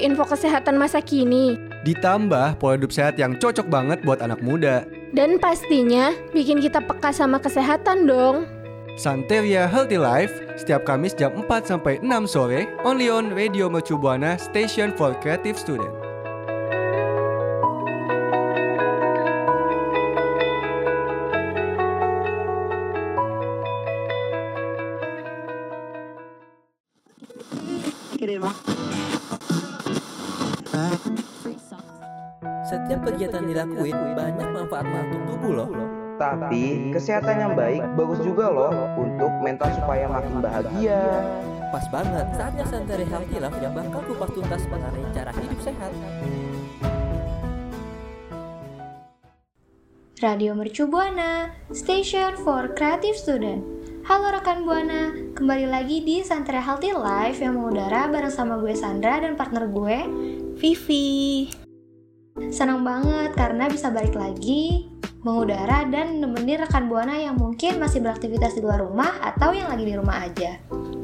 info kesehatan masa kini. Ditambah pola hidup sehat yang cocok banget buat anak muda. Dan pastinya bikin kita peka sama kesehatan dong. Santeria Healthy Life setiap Kamis jam 4 sampai 6 sore only on Radio Mercu Buana Station for Creative Student. Dilakuin banyak manfaatnya untuk tubuh loh. Tapi kesehatan yang baik bagus juga loh untuk mental supaya makin bahagia. Pas banget, saatnya Santai Healthy Life yang bakal kupas tuntas mengenai cara hidup sehat. Radio Mercu Buana, Station for Creative Student. Halo rekan Buana, kembali lagi di Santai Healthy Life yang mengudara bareng sama gue Sandra dan partner gue, Vivi. Senang banget karena bisa balik lagi mengudara dan nemenin rekan Buana yang mungkin masih beraktivitas di luar rumah atau yang lagi di rumah aja.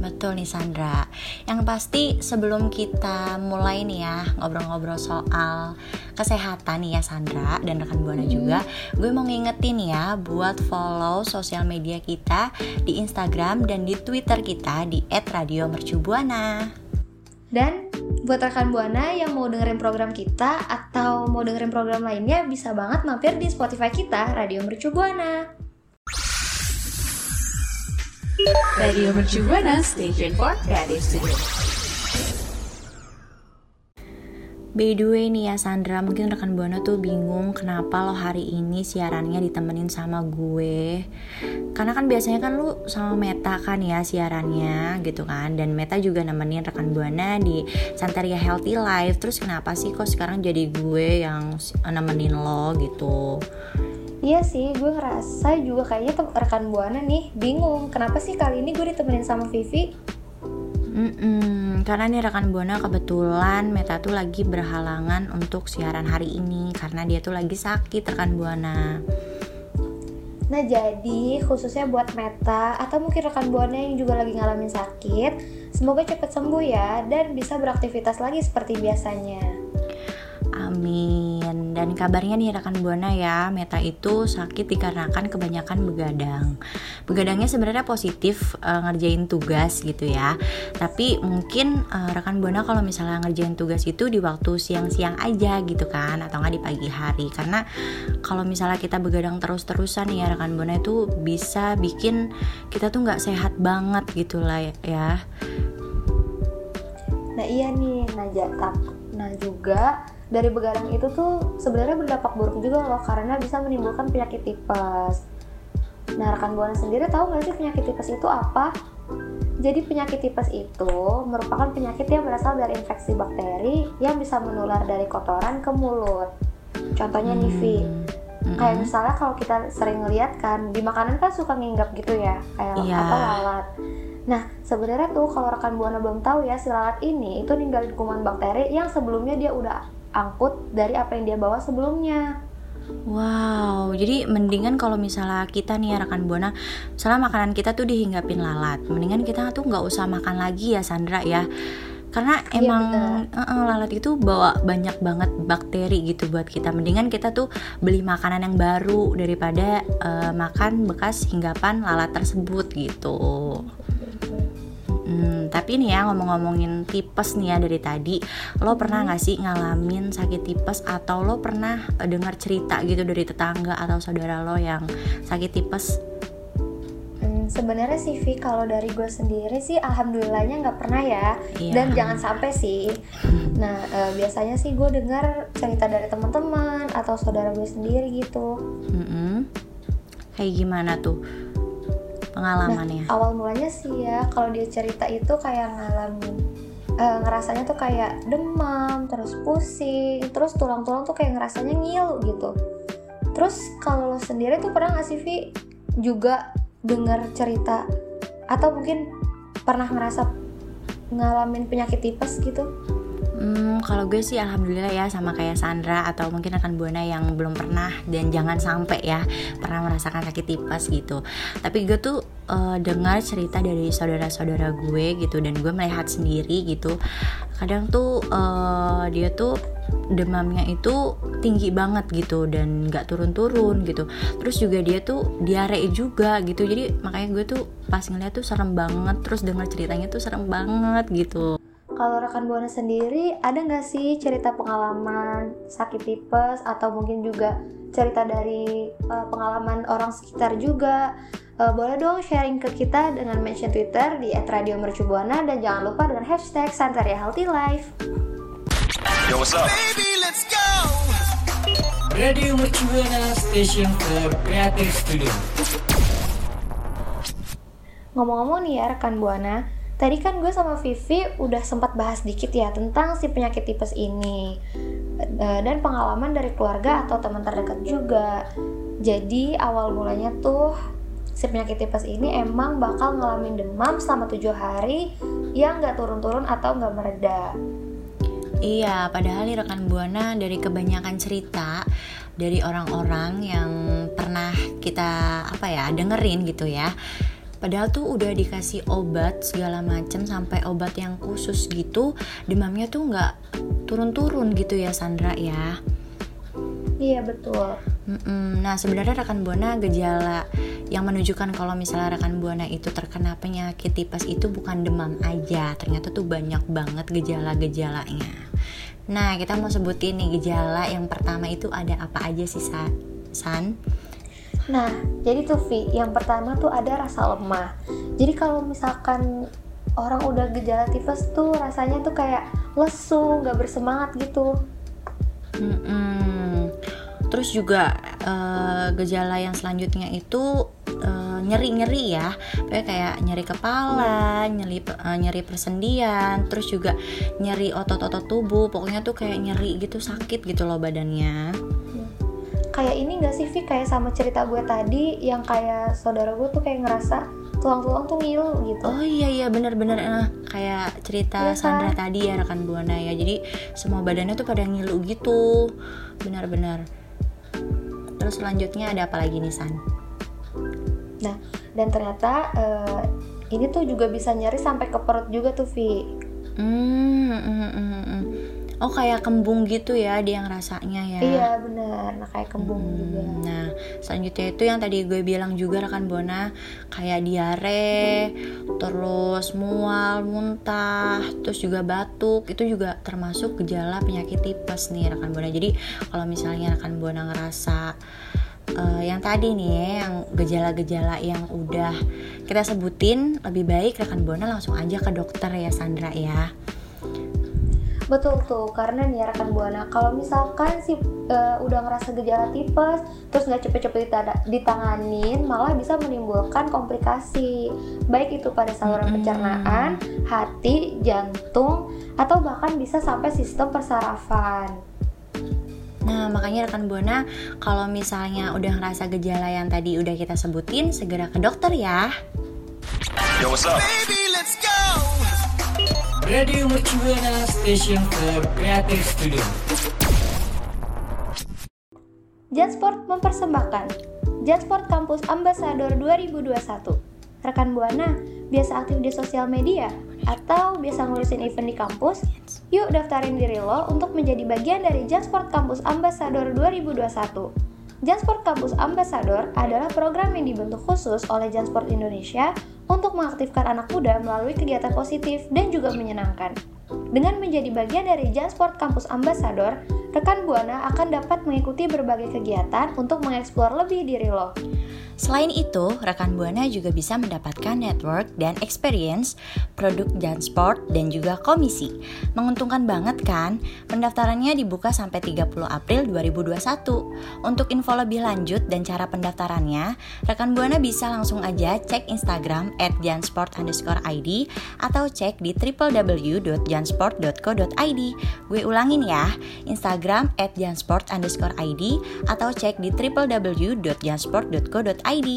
Betul nih Sandra. Yang pasti sebelum kita mulai nih ya ngobrol-ngobrol soal kesehatan nih ya Sandra dan rekan Buana juga, gue mau ngingetin ya buat follow sosial media kita di Instagram dan di Twitter kita di @radiomercubuana. Dan buat rekan Buana yang mau dengerin program kita atau mau dengerin program lainnya bisa banget mampir di Spotify kita Radio Mercu Buana. Radio Mercu Buana Station for Creative Student. By the way nih ya Sandra, mungkin rekan Buana tuh bingung kenapa lo hari ini siarannya ditemenin sama gue. Karena kan biasanya kan lu sama Meta kan ya siarannya gitu kan? Dan Meta juga nemenin rekan Buana di Santeria Healthy Life. Terus kenapa sih kok sekarang jadi gue yang nemenin lo gitu? Iya sih, gue ngerasa juga kayaknya rekan Buana nih bingung. Kenapa sih kali ini gue ditemenin sama Vivi. Mm-mm, karena nih rekan Buana kebetulan Meta tuh lagi berhalangan untuk siaran hari ini Karena dia tuh lagi sakit rekan Buana Nah jadi khususnya buat Meta atau mungkin rekan Buana yang juga lagi ngalamin sakit, semoga cepet sembuh ya dan bisa beraktivitas lagi seperti biasanya. Amin. Dan kabarnya nih rekan Buana ya, Meta itu sakit dikarenakan kebanyakan begadang. Begadangnya sebenarnya positif eh, ngerjain tugas gitu ya. Tapi mungkin eh, rekan Buana kalau misalnya ngerjain tugas itu di waktu siang-siang aja gitu kan atau nggak di pagi hari. Karena kalau misalnya kita begadang terus-terusan ya rekan Buana itu bisa bikin kita tuh nggak sehat banget gitu lah ya. Nah iya nih, nah. Nah juga dari begadang itu tuh sebenarnya berdampak buruk juga loh karena bisa menimbulkan penyakit tipes. Nah rekan buana sendiri tahu nggak sih penyakit tipes itu apa? Jadi penyakit tipes itu merupakan penyakit yang berasal dari infeksi bakteri yang bisa menular dari kotoran ke mulut. Contohnya nih Vi, Mm-mm. kayak misalnya kalau kita sering ngeliat kan di makanan kan suka nginggap gitu ya kayak Iya. apa lalat nah sebenarnya tuh kalau rekan buana belum tahu ya si lalat ini itu ninggalin kuman bakteri yang sebelumnya dia udah angkut dari apa yang dia bawa sebelumnya Wow, jadi mendingan kalau misalnya kita nih ya rekan buana, misalnya makanan kita tuh dihinggapin lalat, mendingan kita tuh nggak usah makan lagi ya Sandra ya, karena Iya, emang eh, eh, lalat itu bawa banyak banget bakteri gitu buat kita. Mendingan kita tuh beli makanan yang baru daripada eh, makan bekas hinggapan lalat tersebut gitu. Hmm, tapi nih ya ngomong-ngomongin tipes nih ya dari tadi Lo pernah gak sih ngalamin sakit tipes? Atau lo pernah eh, dengar cerita gitu dari tetangga atau saudara lo yang sakit tipes? Hmm, sebenarnya sih Vi kalau dari gue sendiri sih alhamdulillahnya nggak pernah ya. Iya. dan jangan sampai sih. Nah eh, biasanya sih gue dengar cerita dari teman-teman atau saudara gue sendiri gitu. Mm-mm. Kayak gimana tuh pengalamannya Nah, awal mulanya sih ya kalau dia cerita itu kayak ngalamin eh, ngerasanya tuh kayak demam, terus pusing, terus tulang-tulang tuh kayak ngerasanya ngilu gitu. Terus kalau lo sendiri tuh pernah nggak sih Vi juga dengar cerita atau mungkin pernah ngerasa ngalamin penyakit tipes gitu? Hmm, kalau gue sih alhamdulillah ya sama kayak Sandra atau mungkin rekan Buana yang belum pernah dan jangan sampai ya pernah merasakan sakit tipes gitu. Tapi gue tuh uh, dengar cerita dari saudara-saudara gue gitu dan gue melihat sendiri gitu. Kadang tuh uh, dia tuh demamnya itu tinggi banget gitu dan nggak turun-turun gitu. Terus juga dia tuh diare juga gitu. Jadi makanya gue tuh pas ngeliat tuh serem banget. Terus dengar ceritanya tuh serem banget gitu. Kalau rekan Buana sendiri, ada nggak sih cerita pengalaman sakit tipes atau mungkin juga cerita dari uh, pengalaman orang sekitar juga? Uh, boleh dong sharing ke kita dengan mention Twitter di @radiomercubuana dan jangan lupa dengan hashtag Santaria Healthy Life. Yo, what's up? Radio Mercubuana Station for Creative Studio. Ngomong-ngomong nih ya rekan Buana, Tadi kan gue sama Vivi udah sempat bahas dikit ya tentang si penyakit tipes ini dan pengalaman dari keluarga atau teman terdekat juga. Jadi awal mulanya tuh si penyakit tipes ini emang bakal ngalamin demam selama tujuh hari yang nggak turun-turun atau nggak mereda. Iya, padahal nih rekan Buana dari kebanyakan cerita dari orang-orang yang pernah kita apa ya dengerin gitu ya padahal tuh udah dikasih obat segala macem sampai obat yang khusus gitu demamnya tuh nggak turun-turun gitu ya Sandra ya iya betul Mm-mm. Nah sebenarnya rekan buana gejala yang menunjukkan kalau misalnya rekan buana itu terkena penyakit tipes itu bukan demam aja, ternyata tuh banyak banget gejala-gejalanya. Nah kita mau sebutin nih gejala yang pertama itu ada apa aja sih San? Nah, jadi tuh Vi, yang pertama tuh ada rasa lemah. Jadi kalau misalkan orang udah gejala tipes tuh rasanya tuh kayak lesu, nggak bersemangat gitu. Hmm, terus juga uh, gejala yang selanjutnya itu uh, nyeri-nyeri ya, kayak kayak nyeri kepala, nyeri uh, nyeri persendian, terus juga nyeri otot-otot tubuh, pokoknya tuh kayak nyeri gitu sakit gitu loh badannya kayak ini gak sih Vi kayak sama cerita gue tadi yang kayak saudara gue tuh kayak ngerasa tulang-tulang tuh ngilu gitu. Oh iya iya bener-bener eh, kayak cerita ya, Sandra kan? tadi ya rekan buana ya. Jadi semua badannya tuh pada ngilu gitu. Benar-benar terus selanjutnya ada apa lagi nih San? Nah dan ternyata uh, ini tuh juga bisa nyeri sampai ke perut juga tuh Vi hmm, mm, mm, mm, mm oh kayak kembung gitu ya dia yang rasanya ya. Iya benar. Nah kayak kembung hmm, juga. nah selanjutnya itu yang tadi gue bilang juga rekan Bona kayak diare terus mual muntah terus juga batuk itu juga termasuk gejala penyakit tipes nih rekan Bona. Jadi kalau misalnya rekan Bona ngerasa uh, yang tadi nih ya, yang gejala-gejala yang udah kita sebutin lebih baik rekan Bona langsung aja ke dokter ya Sandra ya Betul tuh, karena nih rekan buana, kalau misalkan si uh, udah ngerasa gejala tipes, terus nggak cepet-cepet ditanganin, malah bisa menimbulkan komplikasi, baik itu pada saluran pencernaan, hati, jantung, atau bahkan bisa sampai sistem persarafan. Nah, makanya rekan Buana, kalau misalnya udah ngerasa gejala yang tadi udah kita sebutin, segera ke dokter ya. Yo, what's up? Baby, let's go! Radio Mercubuana Station for Creative Studio. Jansport mempersembahkan Jansport Campus Ambassador 2021. Rekan Buana, biasa aktif di sosial media atau biasa ngurusin event di kampus? Yuk daftarin diri lo untuk menjadi bagian dari Jansport Campus Ambassador 2021. Jansport Campus Ambassador adalah program yang dibentuk khusus oleh Jansport Indonesia untuk mengaktifkan anak muda melalui kegiatan positif dan juga menyenangkan. Dengan menjadi bagian dari Jansport Campus Ambassador, rekan Buana akan dapat mengikuti berbagai kegiatan untuk mengeksplor lebih diri lo. Selain itu, rekan Buana juga bisa mendapatkan network dan experience produk Jansport dan juga komisi. Menguntungkan banget kan? Pendaftarannya dibuka sampai 30 April 2021. Untuk info lebih lanjut dan cara pendaftarannya, rekan Buana bisa langsung aja cek Instagram at jansport underscore ID atau cek di www.jansport.co.id. Gue ulangin ya, Instagram at jansport underscore ID atau cek di www.jansport.co.id jansport.co.id.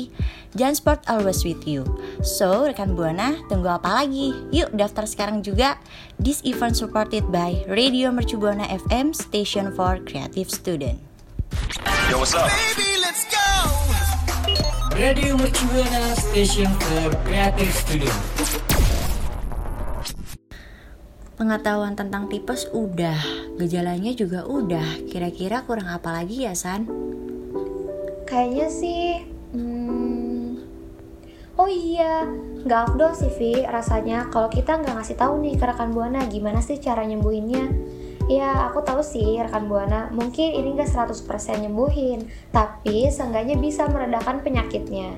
Jansport always with you. So, rekan Buana, tunggu apa lagi? Yuk daftar sekarang juga. This event supported by Radio Mercu Buana FM, Station for Creative Student. Yo, what's up? Radio Mercu Buana Station for Creative Student. Pengetahuan tentang tipes udah, gejalanya juga udah. Kira-kira kurang apa lagi ya, San? Kayaknya sih, oh iya, nggak afdol sih Vi rasanya kalau kita nggak ngasih tahu nih ke rekan buana gimana sih cara nyembuhinnya. Ya aku tahu sih rekan buana, mungkin ini nggak 100% nyembuhin, tapi seenggaknya bisa meredakan penyakitnya.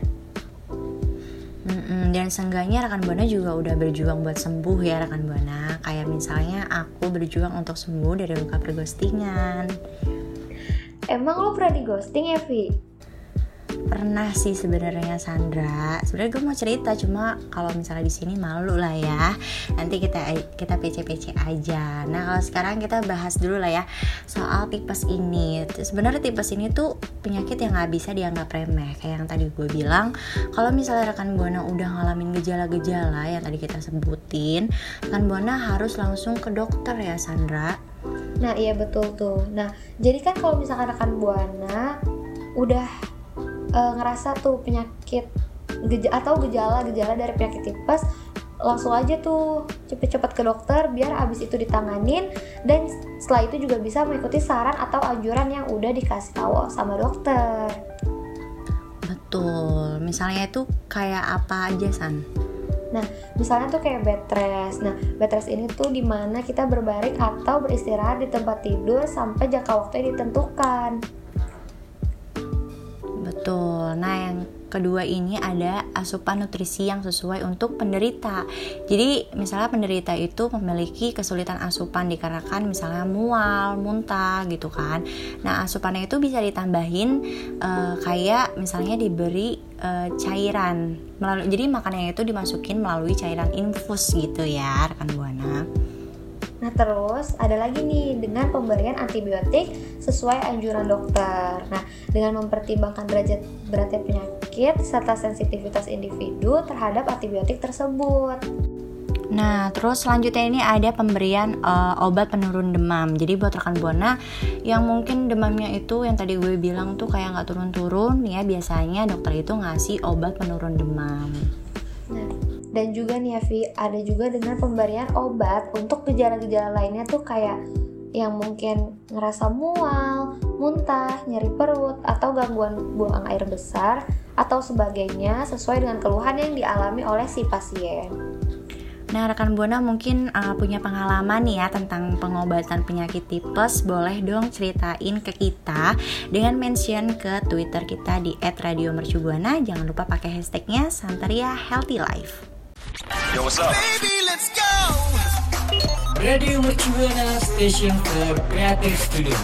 Mm-mm, dan seenggaknya rekan buana juga udah berjuang buat sembuh ya rekan buana. Kayak misalnya aku berjuang untuk sembuh dari luka perghostingan. Emang lo pernah di ghosting ya Vi? Pernah sih sebenarnya Sandra. Sebenarnya gue mau cerita cuma kalau misalnya di sini malu lah ya. Nanti kita kita PC-PC aja. Nah kalau sekarang kita bahas dulu lah ya soal tipes ini. Sebenarnya tipes ini tuh penyakit yang nggak bisa dianggap remeh. Kayak yang tadi gue bilang, kalau misalnya rekan buana udah ngalamin gejala-gejala yang tadi kita sebutin, rekan buana harus langsung ke dokter ya Sandra. Nah iya betul tuh. Nah jadi kan kalau misalkan rekan buana udah uh, ngerasa tuh penyakit geja atau gejala-gejala dari penyakit tipes langsung aja tuh cepet-cepet ke dokter biar abis itu ditanganin dan setelah itu juga bisa mengikuti saran atau anjuran yang udah dikasih tahu sama dokter. Betul, misalnya itu kayak apa aja San? Nah, misalnya tuh kayak bed rest. Nah, bed rest ini tuh di mana kita berbaring atau beristirahat di tempat tidur sampai jangka waktu yang ditentukan. Betul. Nah, yang kedua ini ada asupan nutrisi yang sesuai untuk penderita. Jadi, misalnya penderita itu memiliki kesulitan asupan dikarenakan misalnya mual, muntah gitu kan. Nah, asupannya itu bisa ditambahin uh, kayak misalnya diberi uh, cairan melalui jadi makanannya itu dimasukin melalui cairan infus gitu ya, rekan Buana. Nah terus ada lagi nih dengan pemberian antibiotik sesuai anjuran dokter. Nah dengan mempertimbangkan derajat beratnya penyakit serta sensitivitas individu terhadap antibiotik tersebut. Nah, terus selanjutnya ini ada pemberian uh, obat penurun demam. Jadi buat rekan buana yang mungkin demamnya itu yang tadi gue bilang tuh kayak nggak turun-turun, ya biasanya dokter itu ngasih obat penurun demam. Nah, dan juga nih ya ada juga dengan pemberian obat untuk gejala-gejala lainnya tuh kayak yang mungkin ngerasa mual, muntah, nyeri perut, atau gangguan buang air besar, atau sebagainya sesuai dengan keluhan yang dialami oleh si pasien. Nah, rekan Buana mungkin uh, punya pengalaman nih ya tentang pengobatan penyakit tipes. Boleh dong ceritain ke kita dengan mention ke Twitter kita di @radiomercubuana. Jangan lupa pakai hashtagnya Santeria Healthy Life. Yo, what's up? Baby, let's go. Radio Mercu Buana Station for Creative Studio.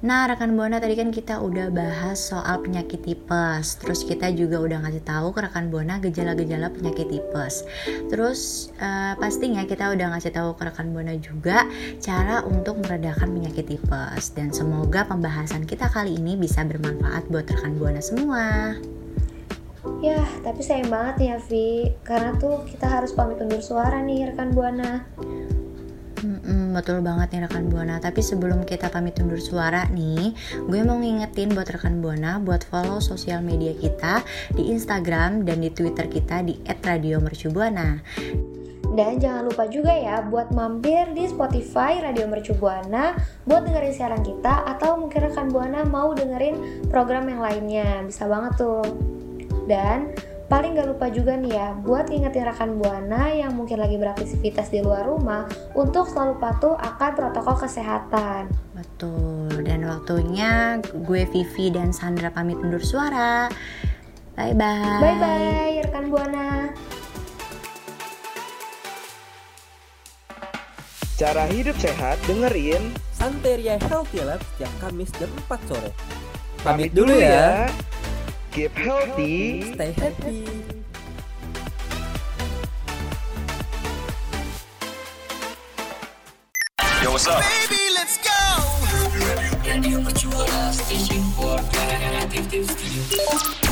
Nah, rekan Buana tadi kan kita udah bahas soal penyakit tipes. Terus kita juga udah ngasih tahu ke rekan Buana gejala-gejala penyakit tipes. Terus uh, pastinya kita udah ngasih tahu ke rekan Buana juga cara untuk meredakan penyakit tipes. Dan semoga pembahasan kita kali ini bisa bermanfaat buat rekan Buana semua. Ya, tapi sayang banget nih ya Vi, karena tuh kita harus pamit undur suara nih rekan Buana. Hmm, betul banget nih rekan Buana. Tapi sebelum kita pamit undur suara nih, gue mau ngingetin buat rekan Buana buat follow sosial media kita di Instagram dan di Twitter kita di @radiomercubuana. Dan jangan lupa juga ya buat mampir di Spotify Radio Mercu Buana buat dengerin siaran kita atau mungkin rekan Buana mau dengerin program yang lainnya. Bisa banget tuh. Dan paling gak lupa juga nih ya buat ngingetin rekan Buana yang mungkin lagi beraktivitas di luar rumah untuk selalu patuh akan protokol kesehatan. Betul. Dan waktunya gue Vivi dan Sandra pamit undur suara. Bye bye. Bye bye rekan Buana. Cara hidup sehat dengerin Santeria Healthy Lab setiap Kamis jam 4 sore. Pamit dulu ya. Keep healthy. Stay happy. Yo, what's up? Baby, let's go. Radio Mercubuana Station for Creative Studio